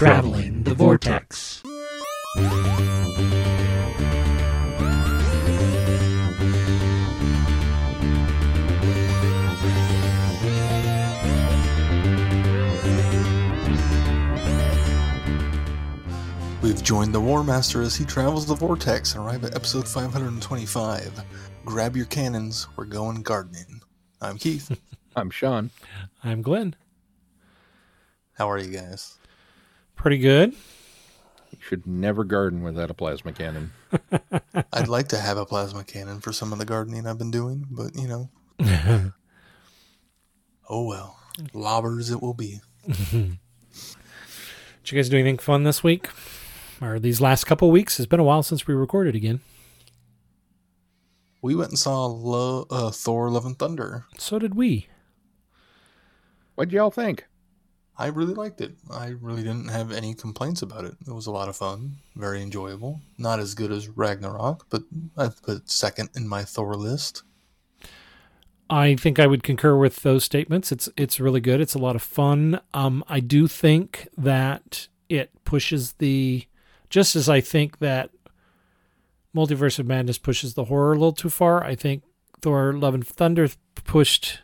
Traveling the Vortex. We've joined the War Master as he travels the vortex and arrive at episode 525. Grab your cannons, we're going gardening. I'm Keith. I'm Sean. I'm Glenn. How are you guys? Pretty good. You should never garden without a plasma cannon. I'd like to have a plasma cannon for some of the gardening I've been doing, but you know. oh well. Lobbers it will be. Did you guys do anything fun this week? Or these last couple weeks? It's been a while since we recorded again. We went and saw Lo- uh, Thor Love and Thunder. So did we. What'd y'all think? I really liked it. I really didn't have any complaints about it. It was a lot of fun, very enjoyable. Not as good as Ragnarok, but I put second in my Thor list. I think I would concur with those statements. It's it's really good. It's a lot of fun. Um, I do think that it pushes the, just as I think that Multiverse of Madness pushes the horror a little too far. I think Thor: Love and Thunder pushed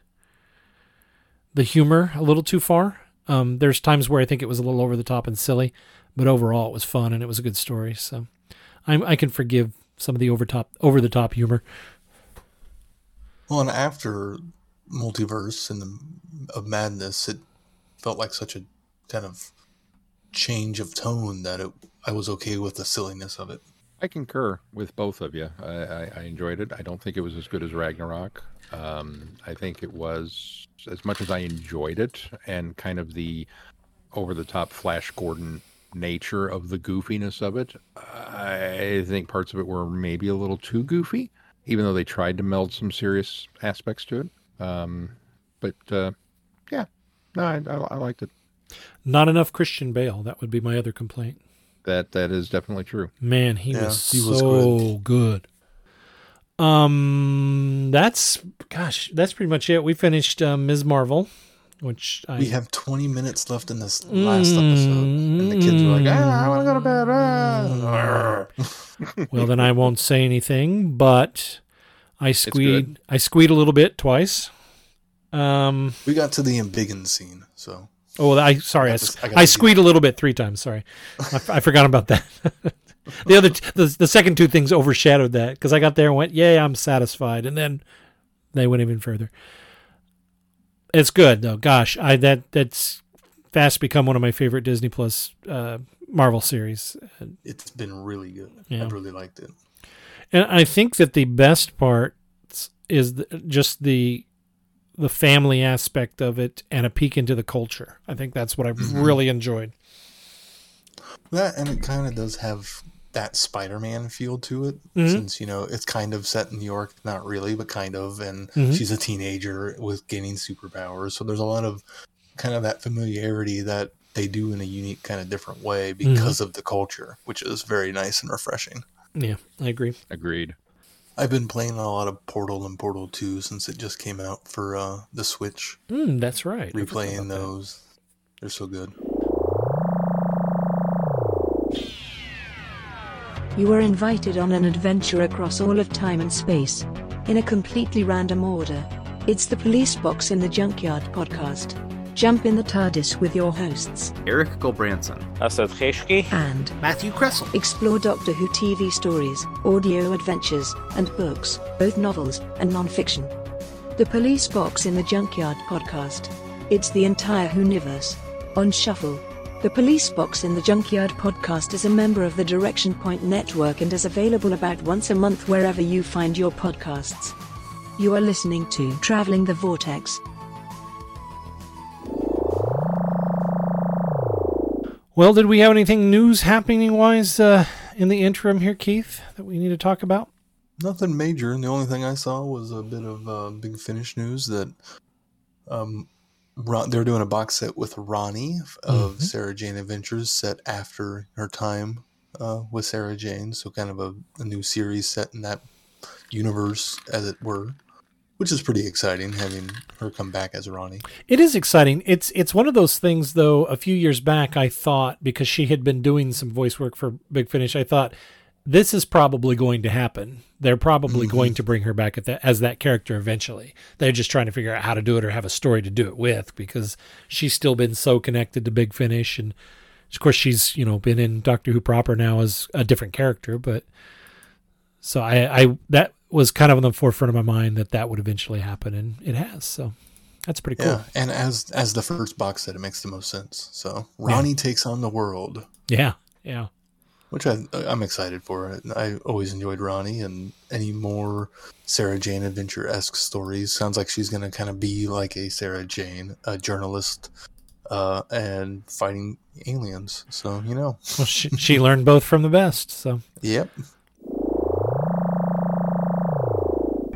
the humor a little too far. Um, there's times where I think it was a little over the top and silly, but overall it was fun and it was a good story. So I'm, I can forgive some of the over top over the top humor. Well, and after Multiverse and the of Madness, it felt like such a kind of change of tone that it, I was okay with the silliness of it. I concur with both of you. I, I, I enjoyed it. I don't think it was as good as Ragnarok. Um, I think it was as much as I enjoyed it, and kind of the over the top Flash Gordon nature of the goofiness of it. I think parts of it were maybe a little too goofy, even though they tried to meld some serious aspects to it. Um, but uh, yeah, no, I, I, I liked it. Not enough Christian Bale. That would be my other complaint. That that is definitely true. Man, he Yeah, was he so was good. Um, that's gosh, that's pretty much it. We finished um, Ms. Marvel, which I We have 20 minutes left in this last episode, and the kids were like, ah, I want to go to bed. Ah. well, then I won't say anything. But I squeed, I squeed a little bit twice. Um, we got to the embiggen scene, so oh, I sorry, I, I I squeed a little bit three times. Sorry, I, I forgot about that. the other, t- the, the second two things overshadowed that because I got there and went, "Yay, I'm satisfied," and then they went even further. It's good though. Gosh, I that that's fast become one of my favorite Disney Plus uh, Marvel series. it's been really good. Yeah. I really liked it. And I think that the best part is the, just the the family aspect of it and a peek into the culture. I think that's what I really enjoyed. That and it kind of does have that Spider-Man feel to it, Mhm. since you know it's kind of set in New York, not really, but kind of, and Mhm. she's a teenager with gaining superpowers. So there's a lot of kind of that familiarity that they do in a unique kind of different way because of the culture, which is very nice and refreshing. Yeah, I agree. Agreed. I've been playing a lot of Portal and Portal 2 since it just came out for uh, the Switch. Mm, that's right. Replaying about that. those. They're so good. You are invited on an adventure across all of time and space. In a completely random order. It's the Police Box in the Junkyard podcast. Jump in the TARDIS with your hosts Eric Gulbranson. Asad Kheshki. and Matthew Kressel. explore Doctor Who TV stories, audio adventures, and books, both novels and non-fiction. The Police Box in the Junkyard podcast. It's the entire Whoniverse. On Shuffle. The Police Box in the Junkyard podcast is a member of the Direction Point Network and is available about once a month wherever you find your podcasts. You are listening to Traveling the Vortex. Well, did we have anything news happening wise uh, in the interim here, Keith, that we need to talk about? Nothing major. And the only thing I saw was a bit of uh, big finish news that um, Ron, they're doing a box set with Ronnie of Mhm. Sarah Jane Adventures set after her time uh, with Sarah Jane. So kind of a, a new series set in that universe, as it were. Which is pretty exciting having her come back as Ronnie. It is exciting. It's it's one of those things though. A few years back, I thought because she had been doing some voice work for Big Finish, I thought this is probably going to happen. They're probably mm-hmm. going to bring her back at that, as that character eventually. They're just trying to figure out how to do it or have a story to do it with because she's still been so connected to Big Finish, and of course she's you know been in Doctor Who proper now as a different character. But so I, I that was kind of on the forefront of my mind that that would eventually happen, and it has. So that's pretty cool. Yeah, and as as the first box said, it makes the most sense. So Ronnie takes on the world, Yeah, yeah. which I I'm excited for. I always enjoyed Ronnie, and any more Sarah Jane adventure esque stories sounds like she's gonna kind of be like a Sarah Jane, a journalist, uh, and fighting aliens. So you know, Well, she, she learned both from the best. So yep.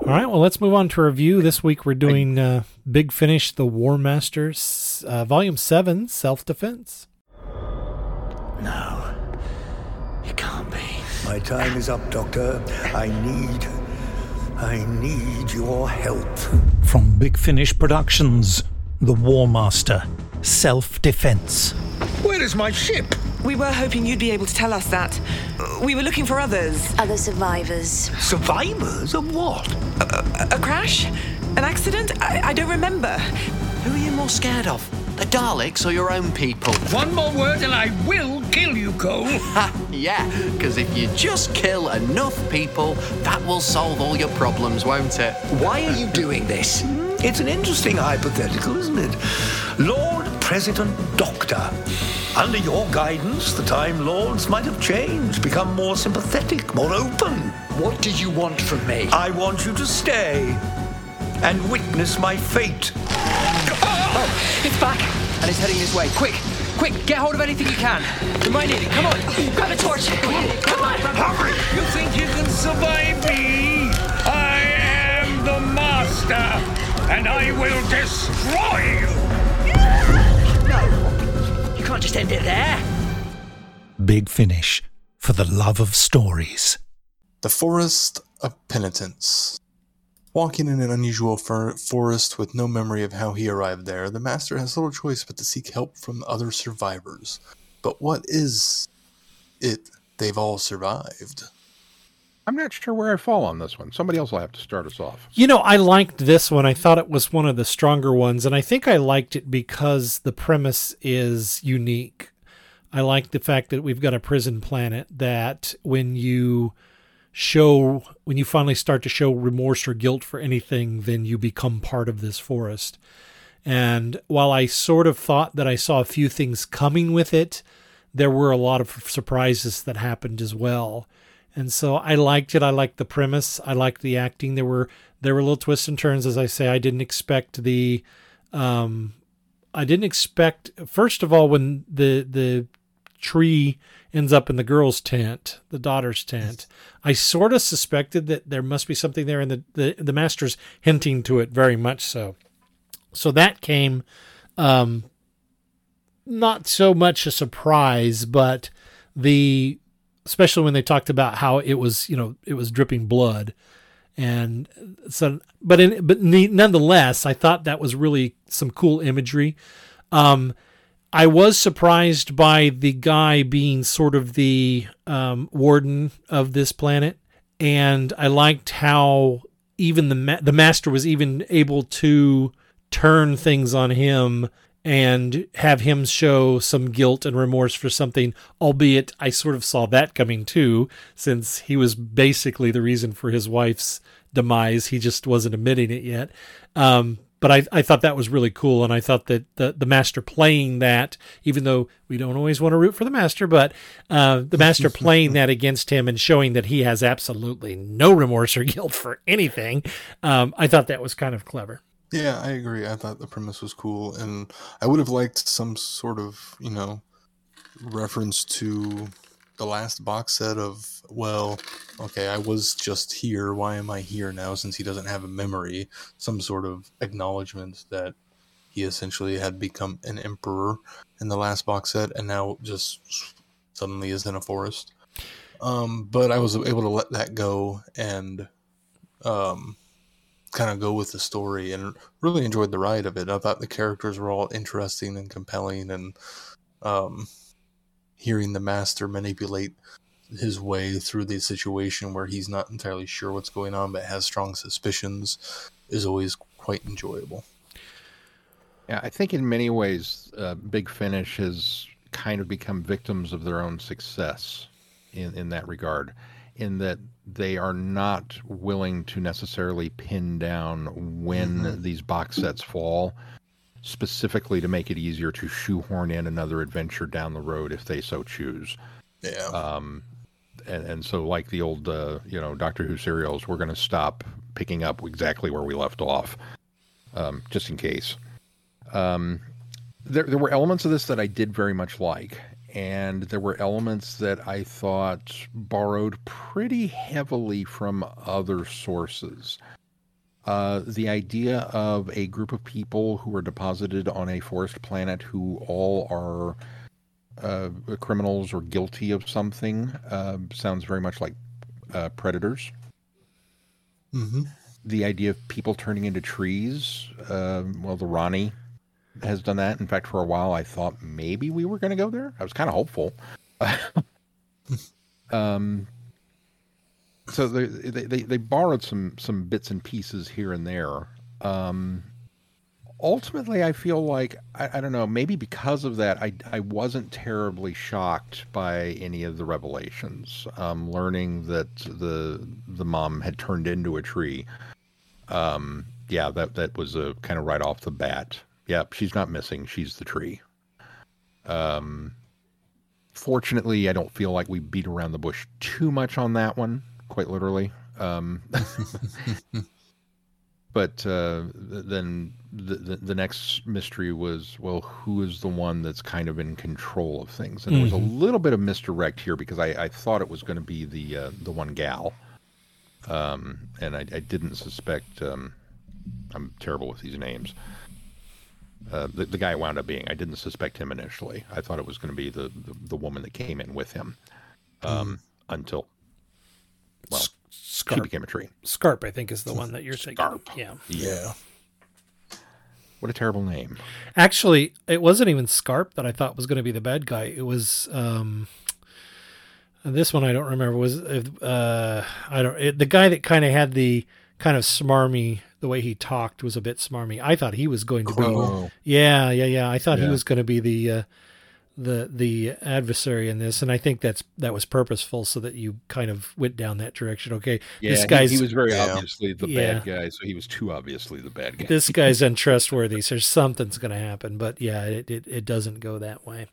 All right, well, let's move on to review. This week we're doing uh, Big Finish, The War Masters, uh, Volume 7, Self Defense. No. It can't be. My time is up, Doctor. I need. I need your help. From Big Finish Productions, The War Master, Self Defense. Where is my ship? We were hoping you'd be able to tell us that. We were looking for others. Other survivors. Survivors of what? A crash? An accident? I, I don't remember. Who are you more scared of? The Daleks or your own people? One more word and I will kill you, Cole. Yeah, because if you just kill enough people, that will solve all your problems, won't it? Why are you doing this? It's an interesting hypothetical, isn't it? Lord President Doctor. Under your guidance, the Time Lords might have changed, become more sympathetic, more open. What do you want from me? I want you to stay and witness my fate. Oh, it's back. And it's heading this way. Quick! Quick! Get hold of anything you can! You might need it. Come on! Grab a torch! Come on! Hurry! You think you can survive me? I am the master, and I will destroy you! You can't just end it there! Big Finish, for the love of stories. The Forest of Penitence. Walking in an unusual for- forest with no memory of how he arrived there, the master has little choice but to seek help from other survivors. But what is it they've all survived? I'm not sure where I fall on this one. Somebody else will have to start us off. You know, I liked this one. I thought it was one of the stronger ones, and I think I liked it because the premise is unique. I like the fact that we've got a prison planet that when you show when you finally start to show remorse or guilt for anything, then you become part of this forest. And while I sort of thought that I saw a few things coming with it, there were a lot of surprises that happened as well. And so I liked it. I liked the premise. I liked the acting. There were there were little twists and turns, as I say. I didn't expect the um I didn't expect first of all when the the tree ends up in the girl's tent, the daughter's tent. I sort of suspected that there must be something there, and the, the, the master's hinting to it very much so. So that came um, not so much a surprise, but the especially when they talked about how it was, you know, it was dripping blood, and so, but in, but ne- nonetheless, I thought that was really some cool imagery. Um, I was surprised by the guy being sort of the um, warden of this planet, and I liked how even the ma- the master was even able to turn things on him and have him show some guilt and remorse for something, albeit I sort of saw that coming too, since he was basically the reason for his wife's demise. He just wasn't admitting it yet. Um, but I, I thought that was really cool, and I thought that the, the master playing that, even though we don't always want to root for the master, but uh, the master playing that against him and showing that he has absolutely no remorse or guilt for anything, um, I thought that was kind of clever. Yeah, I agree. I thought the premise was cool, and I would have liked some sort of, you know, reference to the last box set of, well, okay, I was just here. Why am I here now since he doesn't have a memory? Some sort of acknowledgement that he essentially had become an emperor in the last box set and now just suddenly is in a forest. Um, but I was able to let that go and um, kind of go with the story and really enjoyed the ride of it. I thought the characters were all interesting and compelling and um, hearing the master manipulate his way through the situation where he's not entirely sure what's going on but has strong suspicions is always quite enjoyable. Yeah, I think in many ways, uh, Big Finish has kind of become victims of their own success in, in that regard, in that they are not willing to necessarily pin down when mm-hmm. these box sets fall specifically to make it easier to shoehorn in another adventure down the road if they so choose. Yeah. Um, and, and so like the old, uh, you know, Doctor Who serials, we're going to stop picking up exactly where we left off, um, just in case. Um, there, there were elements of this that I did very much like, and there were elements that I thought borrowed pretty heavily from other sources. Uh, the idea of a group of people who are deposited on a forest planet who all are uh, criminals or guilty of something uh, sounds very much like uh, predators. Mm-hmm. The idea of people turning into trees, um, well, the Rani has done that. In fact, for a while, I thought maybe we were going to go there. I was kind of hopeful. um, so they, they they borrowed some some bits and pieces here and there. Um, ultimately, I feel like I, I, don't know. Maybe because of that, I I wasn't terribly shocked by any of the revelations. Um, learning that the the mom had turned into a tree. Um, yeah, that that was a kind of right off the bat. Yep, she's not missing. She's the tree. Um, fortunately, I don't feel like we beat around the bush too much on that one quite literally. Um, but uh, then the, the, the next mystery was well, who is the one that's kind of in control of things? And mm-hmm. there was a mm-hmm. little bit of misdirect here because I, I thought it was going to be the uh, the one gal, um, and I, I, didn't suspect. Um, I'm terrible with these names. Uh, the, the guy wound up being. I didn't suspect him initially. I thought it was going to be the, the, the woman that came in with him, um, mm. until well, Scarp. she became a tree. Scarp, I think, is the one that you're thinking. Scarp. Yeah. Yeah. What a terrible name. Actually, it wasn't even Scarp that I thought was going to be the bad guy. It was um, this one. I don't remember. Was uh, I don't it, the guy that kind of had the kind of smarmy the way he talked was a bit smarmy. I thought he was going to Crow. be. Yeah, yeah, yeah. I thought yeah. he was going to be the uh, the the adversary in this, and I think that's that was purposeful so that you kind of went down that direction. Okay, yeah, this guy's he, he was very yeah. obviously the yeah. bad guy, so he was too obviously the bad guy. This guy's untrustworthy, so something's going to happen. But yeah, it, it, it doesn't go that way.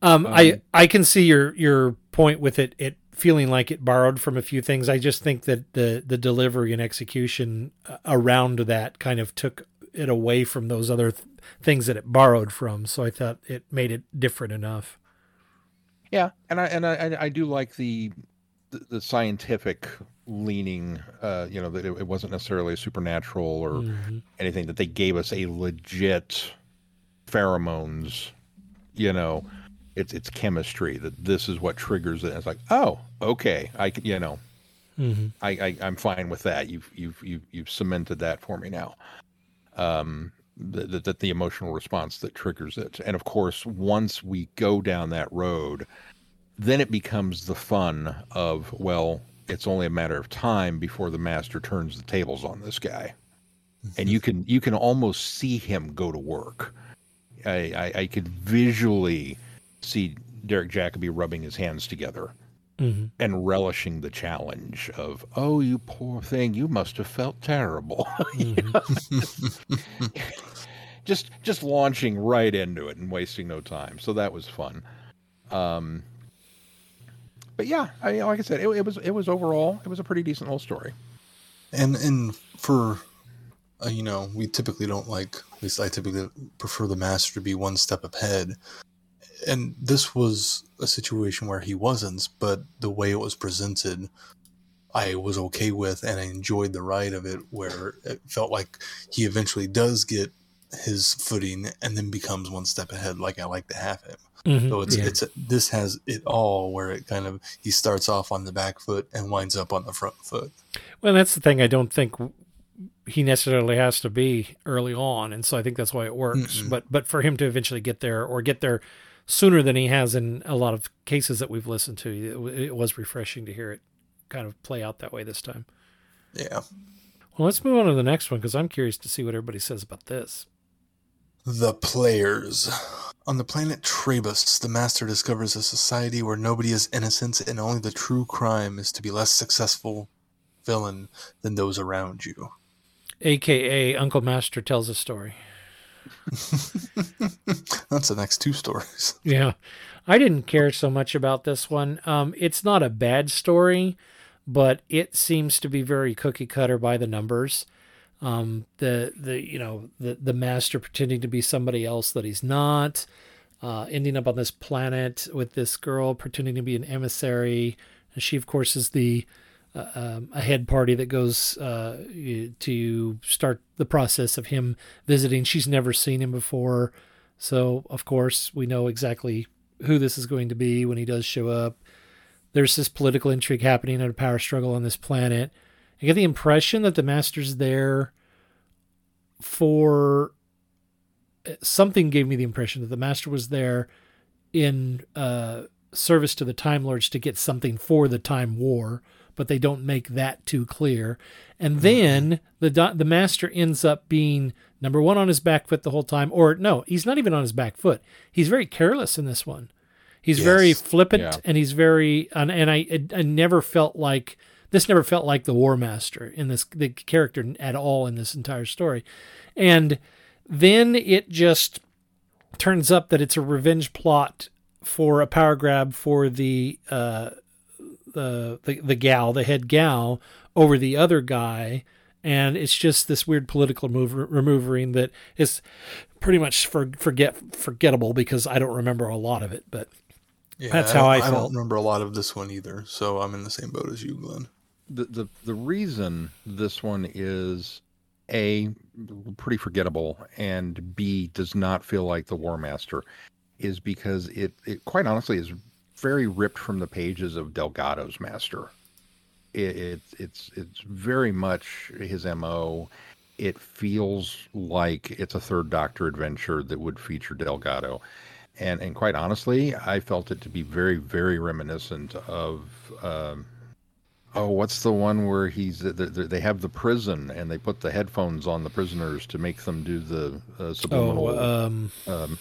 Um, um, I I can see your your point with it it feeling like it borrowed from a few things. I just think that the the delivery and execution uh, around that kind of took it away from those other th- things that it borrowed from. So I thought it made it different enough. Yeah, and I and I I do like the the, the scientific leaning. Uh, you know that it, it, wasn't necessarily supernatural or mm-hmm. anything. That they gave us a legit pheromones. You know, it's it's chemistry. That this is what triggers it. And it's like, oh, okay, I you know. Mm-hmm. I, I I'm fine with that. You've you've you've you've cemented that for me now um, that, that the emotional response that triggers it. And of course, once we go down that road, then it becomes the fun of well, it's only a matter of time before the master turns the tables on this guy. and you can you can almost see him go to work. I, I, I could visually see Derek Jacobi rubbing his hands together Mhm. and relishing the challenge of, "Oh, you poor thing, you must have felt terrible." You know? just just launching right into it and wasting no time. So that was fun. Um, but yeah, I mean, like I said, it, it was it was overall it was a pretty decent little story. And and for uh, you know, we typically don't like. At least I typically prefer the master to be one step ahead. And this was a situation where he wasn't, but the way it was presented, I was okay with, and I enjoyed the ride of it. Where it felt like he eventually does get his footing, and then becomes one step ahead, like I like to have him. Mhm, So it's yeah. it's this has it all, where it kind of he starts off on the back foot and winds up on the front foot. Well, that's the thing. I don't think he necessarily has to be early on, and so I think that's why it works. Mm-mm. But but for him to eventually get there or get there sooner than he has in a lot of cases that we've listened to, it, it was refreshing to hear it kind of play out that way this time. Yeah. Well, let's move on to the next one because I'm curious to see what everybody says about this. The Players. On the planet Trebus, the Master discovers a society where nobody is innocent and only the true crime is to be less successful villain than those around you. AKA Uncle Master tells a story. That's the next two stories. Yeah. I didn't care so much about this one. Um, it's not a bad story, but it seems to be very cookie cutter by the numbers. Um, the the you know the the master pretending to be somebody else that he's not, uh, ending up on this planet with this girl pretending to be an emissary, and she of course is the uh, um, a head party that goes uh, to start the process of him visiting. She's never seen him before, so of course we know exactly who this is going to be when he does show up. There's this political intrigue happening and a power struggle on this planet. I get the impression that the master's there for something gave me the impression that the master was there in uh, service to the Time Lords to get something for the Time War, but they don't make that too clear. And then the do- the master ends up being number one on his back foot the whole time, or no, he's not even on his back foot. He's very careless in this one. He's very flippant Yeah. and he's very and, and I I never felt like this never felt like the War Master in this the character at all in this entire story. And then it just turns up that it's a revenge plot for a power grab for the uh the the, the gal, the head gal over the other guy and it's just this weird political move, removering that is pretty much for, forget forgettable because I don't remember a lot of it, but Yeah, that's I how I don't- I felt. don't remember a lot of this one either, so I'm in the same boat as you, Glenn. the the the reason this one is a pretty forgettable and b does not feel like the war master is because it it quite honestly is very ripped from the pages of delgado's master. It, it's it's it's very much his mo it feels like it's a third doctor adventure that would feature delgado. And and quite honestly i felt it to be very very reminiscent of um Oh, what's the one where he's th- th- they have the prison and they put the headphones on the prisoners to make them do the uh, subliminal Oh, um, um,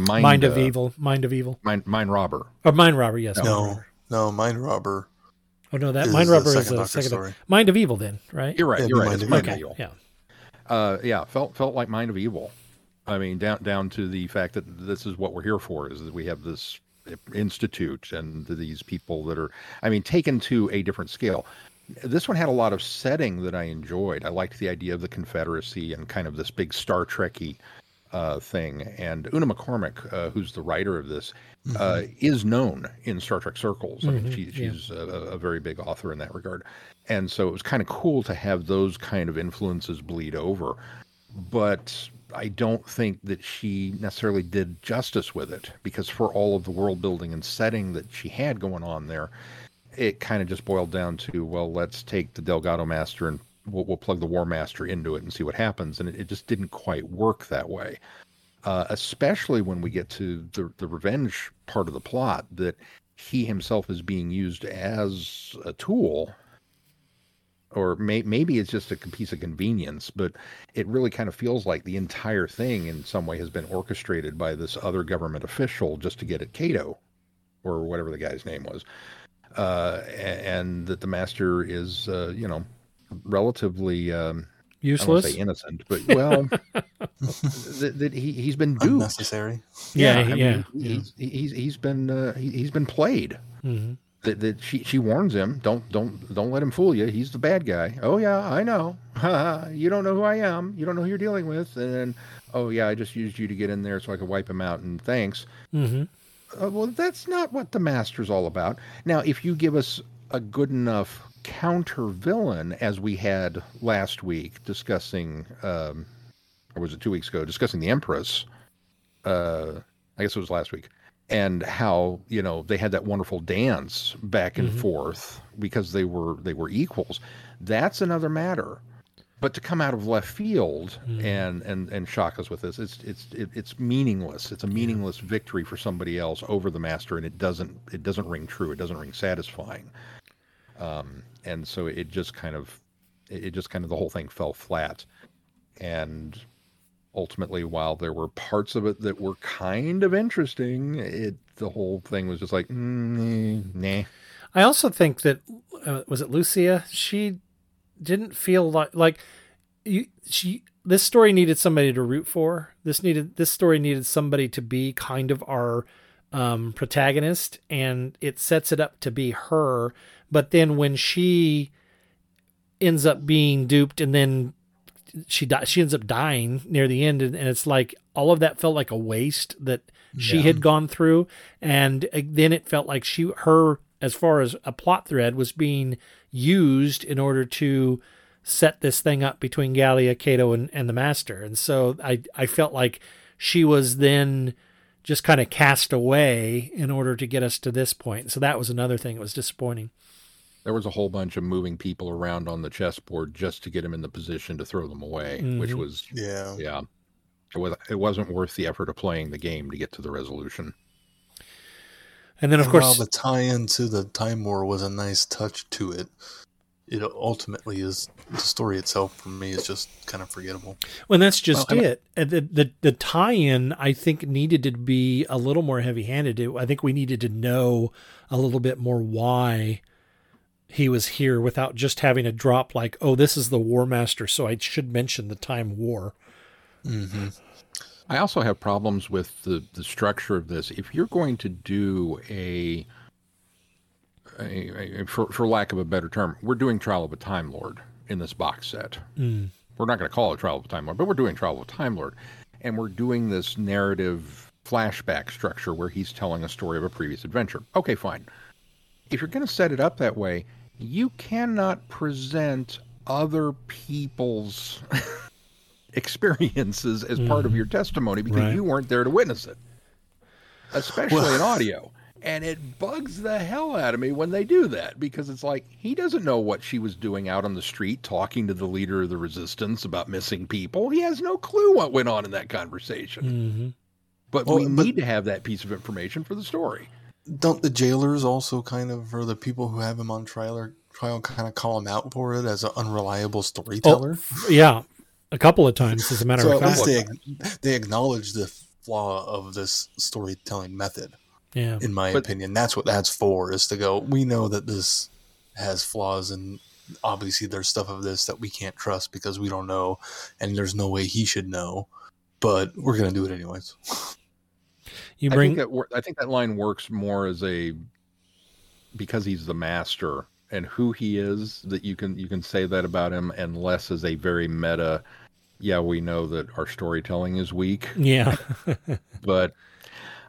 mind, Mind of uh, Evil, Mind of Evil, mind mind robber. or Mind Robber, yes. Mind No, Robber. no, Mind Robber. Oh no, that Mind Robber is a second. story. Mind of Evil, then, right? You're right. Yeah, you're right. Mind It's of mind Evil. of evil. Yeah. Uh, yeah, felt felt like mind of evil. I mean, down down to the fact that this is what we're here for is that we have this institute and these people that are, I mean, taken to a different scale. This one had a lot of setting that I enjoyed. I liked the idea of the Confederacy and kind of this big Star Trekky uh, thing. And Una McCormack, uh, who's the writer of this, uh, is known in Star Trek circles. I mean, Mhm, she, yeah. she's a, a very big author in that regard. And so it was kind of cool to have those kind of influences bleed over. But I don't think that she necessarily did justice with it because for all of the world building and setting that she had going on there, it kind of just boiled down to, well, let's take the Delgado Master and we'll, we'll plug the War Master into it and see what happens. And it, it just didn't quite work that way. Uh, especially when we get to the, the revenge part of the plot, that he himself is being used as a tool or may, maybe it's just a piece of convenience, but it really kind of feels like the entire thing in some way has been orchestrated by this other government official just to get at Cato or whatever the guy's name was. Uh, and that the master is, uh, you know, relatively um, I don't Useless? say innocent, but well, that, that he he's been duped. Unnecessary. Yeah, I he- mean, yeah, He's, he's he's been uh, he, he's been played. Mhm. That, that she she warns him, don't don't don't let him fool you. He's the bad guy. Oh yeah, I know. you don't know who I am. You don't know who you're dealing with. And then, oh yeah, I just used you to get in there so I could wipe him out. And thanks. Mm-hmm. Uh, well, that's not what the master's all about. Now, if you give us a good enough counter villain, as we had last week discussing, um, or was it two weeks ago, discussing the Empress? Uh, I guess it was last week, and how you know they had that wonderful dance back and Mhm. forth because they were they were equals. That's another matter. But to come out of left field and, and and shock us with this, it's it's it, it's meaningless. It's a meaningless victory for somebody else over the master, and it doesn't it doesn't ring true. It doesn't ring satisfying. Um, and so it just kind of it just kind of the whole thing fell flat. And ultimately, while there were parts of it that were kind of interesting, it the whole thing was just like mm, nah. I also think that uh, was it Lucia? She didn't feel like like you. She this story needed somebody to root for. This needed this story needed somebody to be kind of our um, protagonist, and it sets it up to be her. But then when she ends up being duped, and then she di- she ends up dying near the end, and, and it's like all of that felt like a waste that she Yeah. had gone through, and uh, then it felt like she her as far as a plot thread was being used in order to set this thing up between Gallia, Cato, and, and the Master, and so I I felt like she was then just kind of cast away in order to get us to this point. So that was another thing that was disappointing. There was a whole bunch of moving people around on the chessboard just to get him in the position to throw them away, which Mhm. was Yeah. yeah. It was it wasn't worth the effort of playing the game to get to the resolution. And then of And course while the tie-in to the Time War was a nice touch to it, it ultimately is the story itself for me is just kind of forgettable. Well, that's just Well, it. The, the the tie-in, I think, needed to be a little more heavy-handed. I think we needed to know a little bit more why he was here without just having a drop like, "Oh, this is the War Master," so I should mention the Time War. Mm-hmm. I also have problems with the, the structure of this. If you're going to do a, a, a for, for lack of a better term, we're doing Trial of a Time Lord in this box set. Mm. We're not going to call it Trial of a Time Lord, but we're doing Trial of a Time Lord. And we're doing this narrative flashback structure where he's telling a story of a previous adventure. Okay, fine. If you're going to set it up that way, you cannot present other people's experiences as part of Mhm. your testimony because Right. you weren't there to witness it, especially Well- in audio. And it bugs the hell out of me when they do that because it's like he doesn't know what she was doing out on the street talking to the leader of the resistance about missing people. He has no clue what went on in that conversation. Mm-hmm. But Well, we but- need to have that piece of information for the story. Don't the jailers also kind of, or the people who have him on trial, or trial kind of call him out for it as an unreliable storyteller? Oh, yeah, a couple of times, as a matter so of at fact. least they they acknowledge the flaw of this storytelling method. Yeah. in my But- opinion, that's what that's for. Is to go. We know that this has flaws, and obviously there's stuff of this that we can't trust because we don't know, and there's no way he should know. But we're gonna do it anyways. You I bring think that I think that line works more as a because he's the master and who he is that you can you can say that about him and less as a very meta yeah we know that our storytelling is weak yeah. but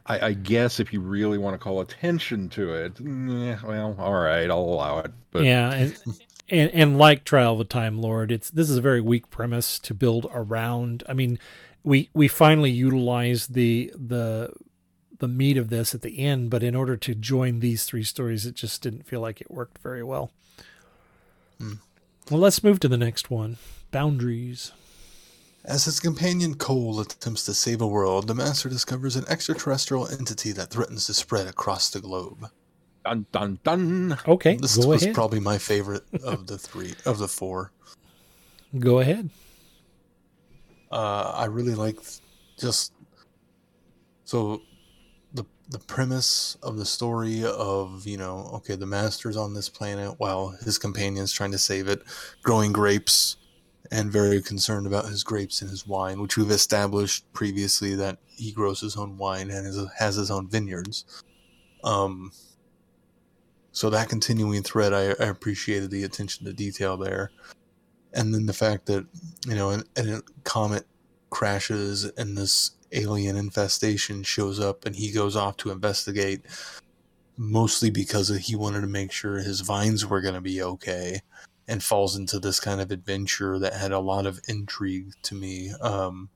I, I guess if you really want to call attention to it well all right I'll allow it but yeah, and, and and like Trial of the Time Lord, it's this is a very weak premise to build around. I mean, we we finally utilized the the the meat of this at the end, but in order to join these three stories, it just didn't feel like it worked very well. Hmm. Well, let's move to the next one. Boundaries. As his companion Cole attempts to save a world, the Master discovers an extraterrestrial entity that threatens to spread across the globe. Dun dun dun. Okay, This go was ahead. probably my favorite of the three of the four. go ahead. Uh, I really like just so the the premise of the story of you know okay the master's on this planet while his companions trying to save it, growing grapes, and very concerned about his grapes and his wine, which we've established previously that he grows his own wine and is, has his own vineyards. Um. So that continuing thread, I, I appreciated the attention to detail there and then the fact that you know an, an a comet crashes and this alien infestation shows up and he goes off to investigate mostly because he wanted to make sure his vines were going to be okay and falls into this kind of adventure that had a lot of intrigue to me um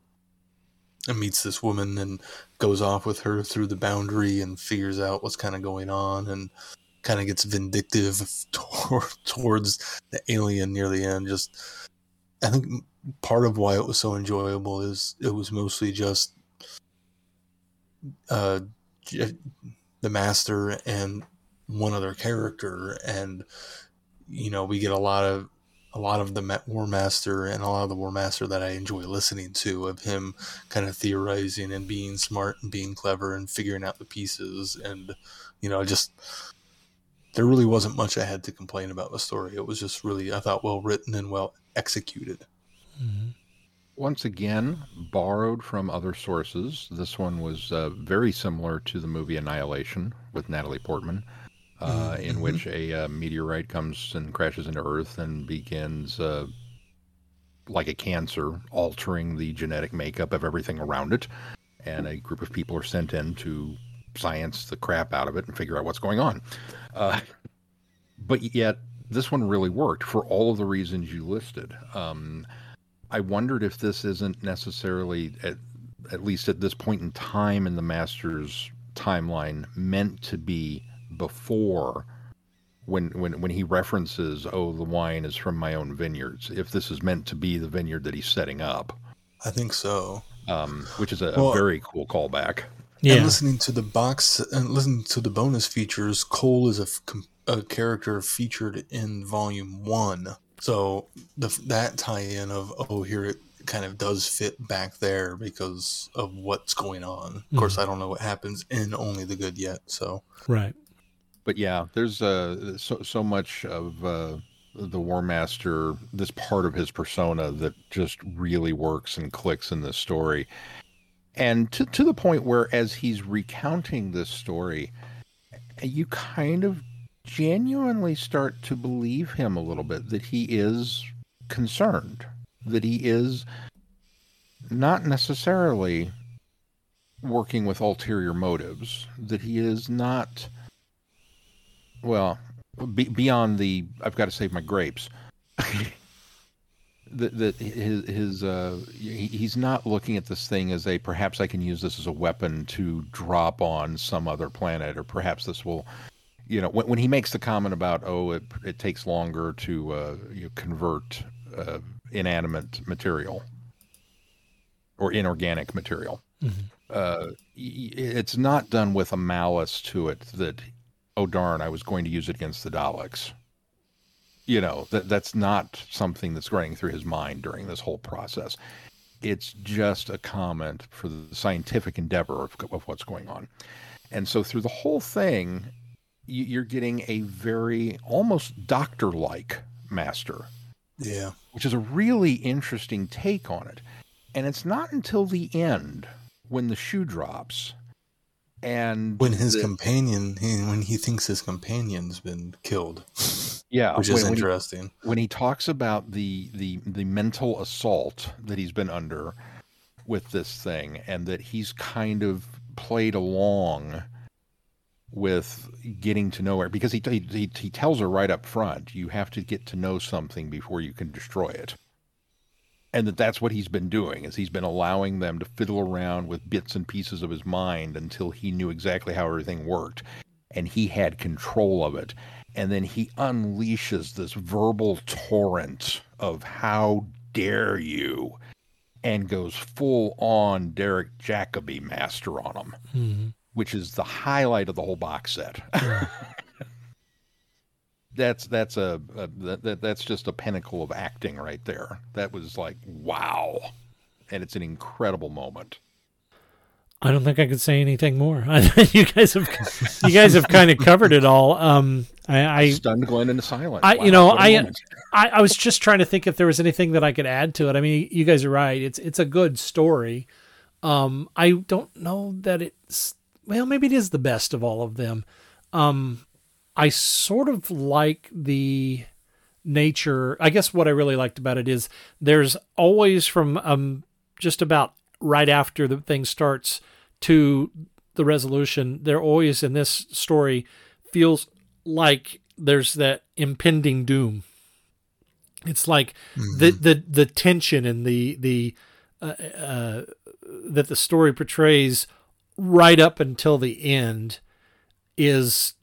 and meets this woman and goes off with her through the boundary and figures out what's kind of going on and kind of gets vindictive toward, towards the alien near the end. Just, I think part of why it was so enjoyable is it was mostly just uh, the master and one other character, and you know we get a lot of a lot of the War Master and a lot of the War Master that I enjoy listening to of him kind of theorizing and being smart and being clever and figuring out the pieces and you know just there really wasn't much I had to complain about the story. It was just really, I thought, well written and well executed. Once again, borrowed from other sources. This one was uh, very similar to the movie Annihilation with Natalie Portman, uh, in which a uh, meteorite comes and crashes into Earth and begins, uh, like a cancer, altering the genetic makeup of everything around it. And a group of people are sent in to science the crap out of it and figure out what's going on. Uh, but yet, this one really worked for all of the reasons you listed. Um, I wondered if this isn't necessarily, at, at least at this point in time in the Masters timeline, meant to be before when when when he references, "Oh, the wine is from my own vineyards." If this is meant to be the vineyard that he's setting up, I think so. um, which is a, Well- a very cool callback. And listening to the box and listening to the bonus features, Cole is a, f- com- a character featured in Volume One. So the that tie-in of oh here it kind of does fit back there because of what's going on. Of course, Mhm. I don't know what happens in Only the Good yet. So Right. But yeah, there's uh, so so much of uh, the War Master, this part of his persona that just really works and clicks in this story, and to to the point where as he's recounting this story, you kind of genuinely start to believe him a little bit that he is concerned, that he is not necessarily working with ulterior motives, that he is not well, be, beyond the I've got to save my grapes. that that his his uh he, he's not looking at this thing as a perhaps I can use this as a weapon to drop on some other planet or perhaps this will you know when, when he makes the comment about oh it it takes longer to uh you know, convert uh, inanimate material or inorganic material uh, it's not done with a malice to it that, oh darn, I was going to use it against the Daleks. You know that that's not something that's running through his mind during this whole process. It's just a comment for the scientific endeavor of, of what's going on, and so through the whole thing, you- you're getting a very almost doctor-like master yeah, which is a really interesting take on it. And it's not until the end when the shoe drops and when his the- companion, he, when he thinks his companion's been killed, yeah, which when- is when he- interesting. when he talks about the the the mental assault that he's been under with this thing and that he's kind of played along with getting to know her because he, he he tells her right up front you have to get to know something before you can destroy it and that that's what he's been doing is he's been allowing them to fiddle around with bits and pieces of his mind until he knew exactly how everything worked and he had control of it. And then he unleashes this verbal torrent of how dare you? and goes full on Derek Jacobi master on him Mhm. which is the highlight of the whole box set that's that's a, a that, that that's just a pinnacle of acting right there. That was like wow, and it's an incredible moment. I don't think I could say anything more. you guys have you guys have kind of covered it all. Um, I, I stunned Glenn into silence. I Wow, you know I. I I was just trying to think if there was anything that I could add to it. I mean, you guys are right. It's it's a good story. Um, I don't know that it's well, maybe it is the best of all of them. Um, I sort of like the nature. I guess what I really liked about it is there's always from um just about right after the thing starts to the resolution, there always in this story feels like there's that impending doom. It's like the the the tension and the the uh, uh, that the story portrays right up until the end is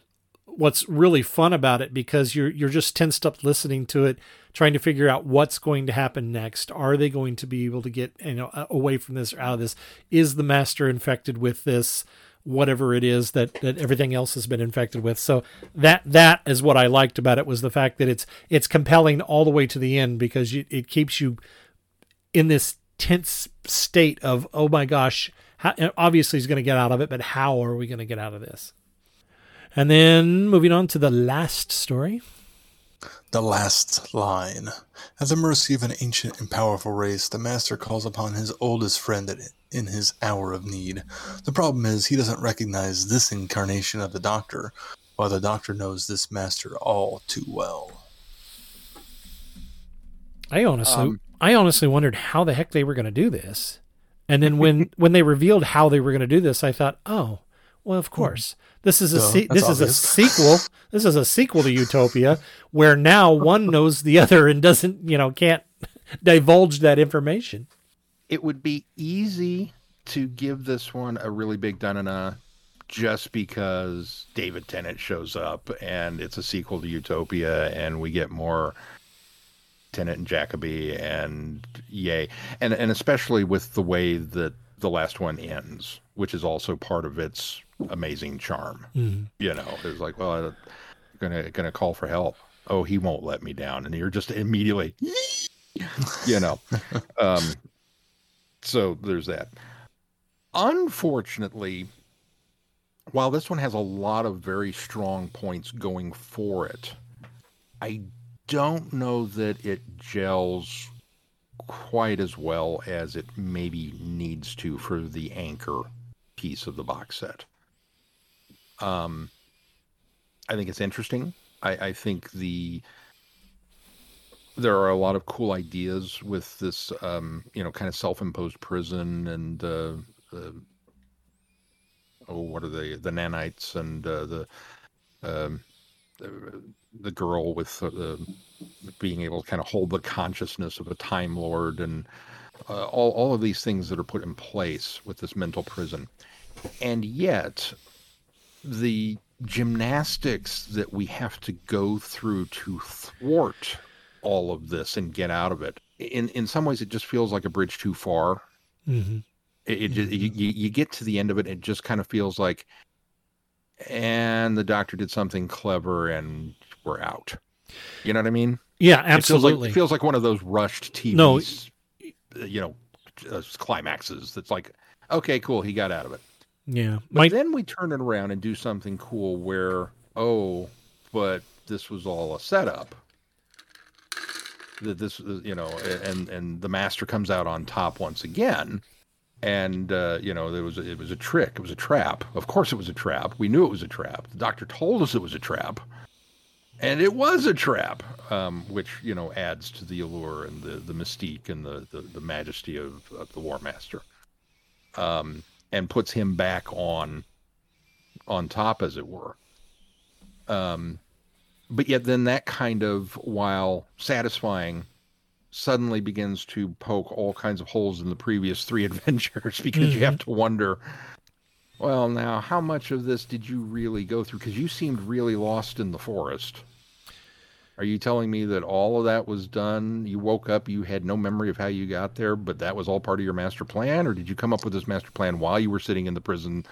what's really fun about it because you're you're just tensed up listening to it trying to figure out what's going to happen next. Are they going to be able to get you know away from this or out of this? Is the master infected with this whatever it is that that everything else has been infected with? So that that is what i liked about it was the fact that it's it's compelling all the way to the end because you, it keeps you in this tense state of oh my gosh how, obviously he's going to get out of it but how are we going to get out of this and then moving on to the last story The last line. At the mercy of an ancient and powerful race, the master calls upon his oldest friend in his hour of need. The problem is, he doesn't recognize this incarnation of the doctor, while the doctor knows this master all too well. I honestly, Um, I honestly wondered how the heck they were going to do this, and then when when they revealed how they were going to do this, I thought, oh, well, of course, this is a Duh, se- that's this is a sequel. This is a sequel to Utopia, where now one knows the other and doesn't, you know, can't divulge that information. it would be easy to give this one a really big da just because David Tennant shows up and it's a sequel to Utopia and we get more Tennant and Jacobi and yay. And and especially with the way that the last one ends, which is also part of its amazing charm. You know, it's like, well, I'm gonna gonna call for help. Oh, he won't let me down, and you're just immediately, you know. Um, so there's that. Unfortunately, while this one has a lot of very strong points going for it, I don't know that it gels quite as well as it maybe needs to for the anchor piece of the box set. Um, I think it's interesting. I, I think the there are a lot of cool ideas with this, um, you know, kind of self-imposed prison and uh, the oh, what are they? The nanites and uh, the um, the, the girl with uh, the being able to kind of hold the consciousness of a time lord and uh, all all of these things that are put in place with this mental prison, and yet the gymnastics that we have to go through to thwart all of this and get out of it in in some ways it just feels like a bridge too far Mm-hmm. it, it just you, you you get to the end of it and it just kind of feels like and the doctor did something clever and we're out you know what i mean Yeah, It feels like- absolutely. it feels like, one of those rushed tv No. you know uh, climaxes that's like okay cool he got out of it yeah, but my then we turn it around and do something cool where, oh, but this was all a setup. That this, you know, and and the master comes out on top once again, and uh, you know there was it was a trick, it was a trap. Of course, it was a trap. We knew it was a trap. The doctor told us it was a trap, and it was a trap, um, which you know adds to the allure and the the mystique and the the, the majesty of, of the War Master. Um, and puts him back on on top as it were. Um but yet then that kind of while satisfying suddenly begins to poke all kinds of holes in the previous three adventures because you have to wonder well now how much of this did you really go through? Because you seemed really lost in the forest are you telling me that all of that was done you woke up you had no memory of how you got there but that was all part of your master plan or did you come up with this master plan while you were sitting in the prison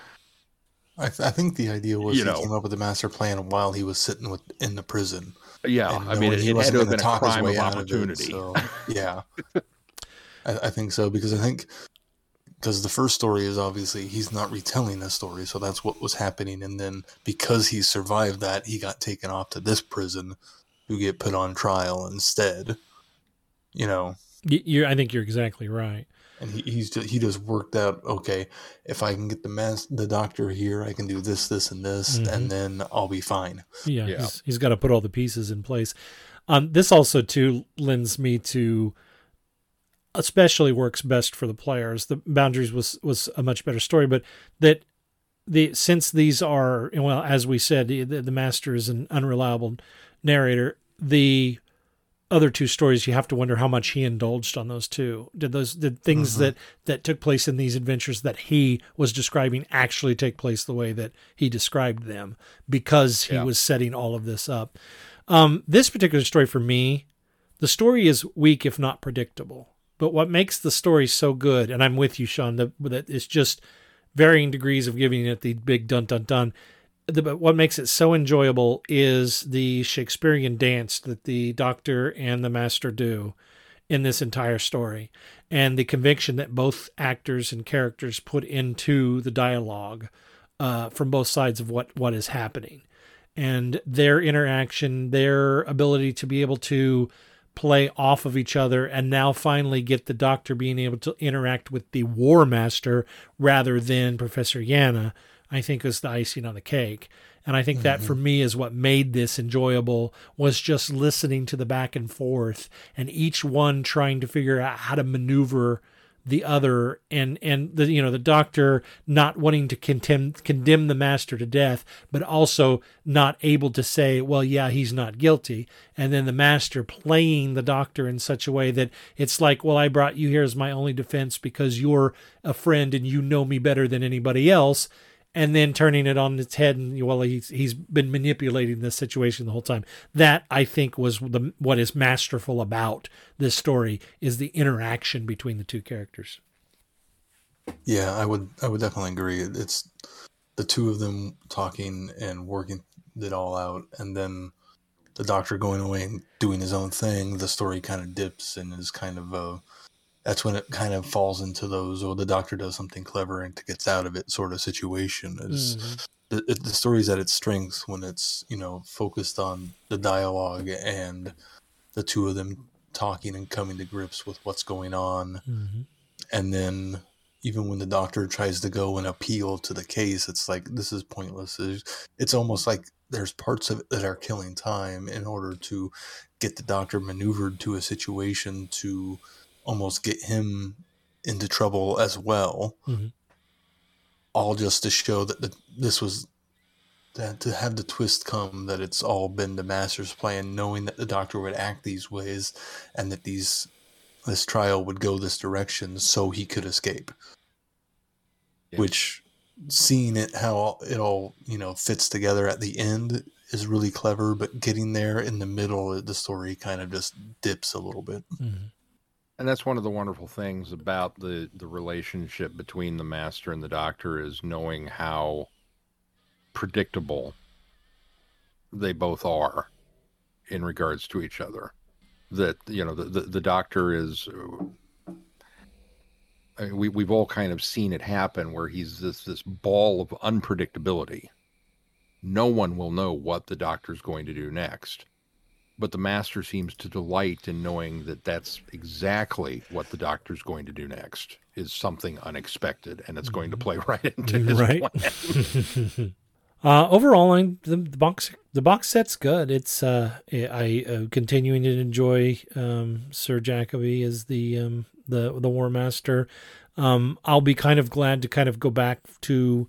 I, th- I think the idea was You he know. came up with the master plan while he was sitting with in the prison. Yeah, I mean, it, he it had wasn't to have been a talk his crime way of out of it, opportunity. so, yeah, I, I think so because I think because the first story is obviously he's not retelling the story, so that's what was happening, and then because he survived that, he got taken off to this prison to get put on trial instead. You know, You're, I think you're exactly right. and he, he's just, he just worked out okay if i can get the mas- the doctor here i can do this this and this Mhm. and then i'll be fine Yeah, Yeah. he's, he's got to put all the pieces in place. Um, this also too lends me to, especially works best for the players. The boundaries was was a much better story, but that the since these are well, as we said, the, the master is an unreliable narrator. The other two stories, you have to wonder how much he indulged on those two. Did those did things Mhm. that that took place in these adventures that he was describing actually take place the way that he described them because he Yeah. was setting all of this up. Um, this particular story for me, the story is weak if not predictable. But what makes the story so good, and I'm with you, Sean, that, that it's just varying degrees of giving it the big dun dun dun. The, what makes it so enjoyable is the Shakespearean dance that the doctor and the master do in this entire story, and the conviction that both actors and characters put into the dialogue uh, from both sides of what what is happening, and their interaction, their ability to be able to play off of each other and now finally get the doctor being able to interact with the war master rather than professor yana i think is the icing on the cake. And i think that mm-hmm. for me is what made this enjoyable was just listening to the back and forth and each one trying to figure out how to maneuver the other and and the you know the doctor not wanting to condemn condemn the master to death but also not able to say well yeah he's not guilty. And then the master playing the doctor in such a way that it's like well I brought you here as my only defense because you're a friend and you know me better than anybody else and then turning it on its head and well he's he's been manipulating this situation the whole time. That i think was the what is masterful about this story is the interaction between the two characters. Yeah i would i would definitely agree. It's the two of them talking and working it all out and then the doctor going away and doing his own thing the story kind of dips and is kind of uh that's when it kind of falls into those or the doctor does something clever and gets out of it sort of situation is mm-hmm. the, it- the story's at its strength when it's you know focused on the dialogue and the two of them talking and coming to grips with what's going on. Mm-hmm. And then even when the doctor tries to go and appeal to the case it's like this is pointless. It's, it's almost like there's parts of it that are killing time in order to get the doctor maneuvered to a situation to almost get him into trouble as well Mhm. all just to show that the, this was that to have the twist come that it's all been the master's plan knowing that the doctor would act these ways and that these this trial would go this direction so he could escape Yeah. which seeing it how it all you know fits together at the end is really clever but getting there in the middle of the story kind of just dips a little bit And that's one of the wonderful things about the the relationship between the master and the doctor is knowing how predictable they both are in regards to each other. That you know the the, the doctor is. I mean, we we've all kind of seen it happen where he's this this ball of unpredictability. No one will know what the doctor's going to do next but the master seems to delight in knowing that that's exactly what the doctor's going to do next is something unexpected and it's going to play right into his Right. plan. Uh, overall, I'm, the, the box the box set's good. It's uh, I uh, continuing to enjoy um, Sir Jacobi as the um, the the War Master. Um, I'll be kind of glad to kind of go back to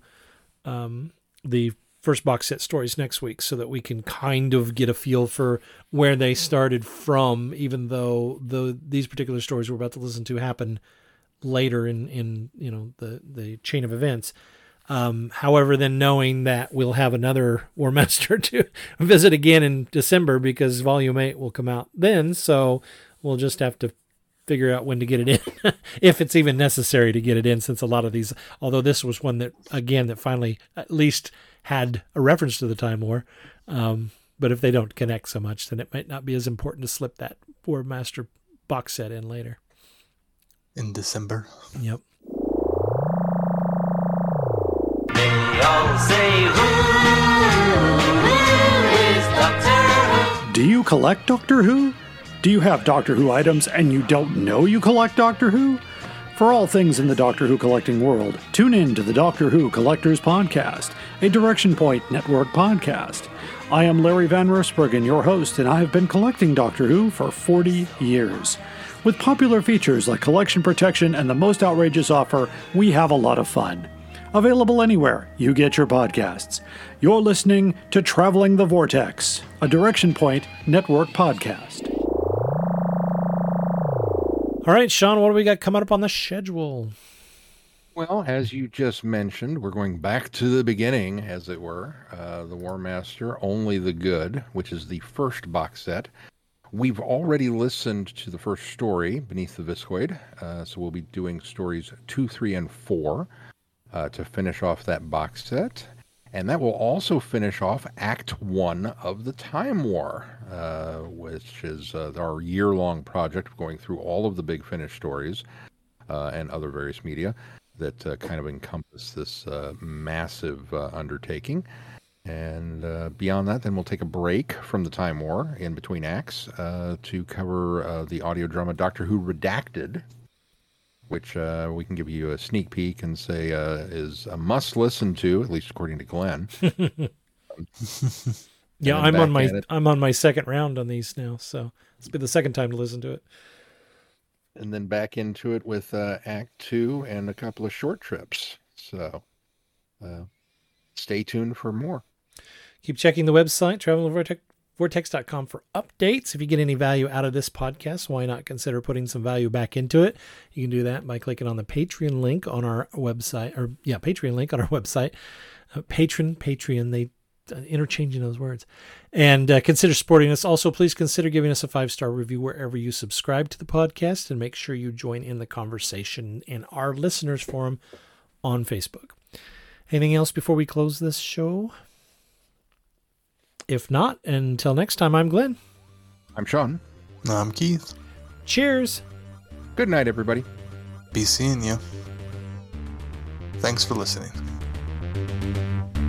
um, the first box set stories next week so that we can kind of get a feel for where they started from. Even though the these particular stories we're about to listen to happen later in in you know the the chain of events. Um, however, then knowing that we'll have another War Master to visit again in December because Volume 8 will come out then. So we'll just have to figure out when to get it in, if it's even necessary to get it in, since a lot of these, although this was one that, again, that finally at least had a reference to the Time War. Um, But if they don't connect so much, then it might not be as important to slip that War Master box set in later. In December. Yep. Do you collect Doctor Who? Do you have Doctor Who items and you don't know you collect Doctor Who? For all things in the Doctor Who collecting world, tune in to the Doctor Who Collectors Podcast, a Direction Point Network podcast. I am Larry Van Roosbergen, your host, and I have been collecting Doctor Who for 40 years. With popular features like collection protection and the most outrageous offer, we have a lot of fun. Available anywhere you get your podcasts. You're listening to Traveling the Vortex, a Direction Point Network podcast. All right, Sean, what do we got coming up on the schedule? Well, as you just mentioned, we're going back to the beginning, as it were. Uh, the War Master, Only the Good, which is the first box set. We've already listened to the first story, Beneath the Viscoid, uh, so we'll be doing stories two, three, and four uh, to finish off that box set. And that will also finish off Act One of the Time War, uh, which is uh, our year long project going through all of the Big Finish stories uh, and other various media that uh, kind of encompass this uh, massive undertaking. And beyond that, then we'll take a break from the Time War in between acts to cover the audio drama Doctor Who Redacted, which uh, we can give you a sneak peek and say uh, is a must listen to, at least according to Glenn. Yeah, I'm on my. I'm on my second round on these now, so it's been the second time to listen to it. and then back into it with uh, Act Two and a couple of short trips. So uh, stay tuned for more. Keep checking the website, travelvortex.com for updates. If you get any value out of this podcast, why not consider putting some value back into it? You can do that by clicking on the Patreon link on our website, or yeah, Patreon link on our website. Uh, patron, Patreon, they interchanging those words. And uh, consider supporting us. Also, please consider giving us a five star review wherever you subscribe to the podcast and make sure you join in the conversation in our listeners forum on Facebook. Anything else before we close this show? If not, until next time, I'm Glenn. I'm Sean. I'm Keith. Cheers. Good night, everybody. Be seeing you. Thanks for listening.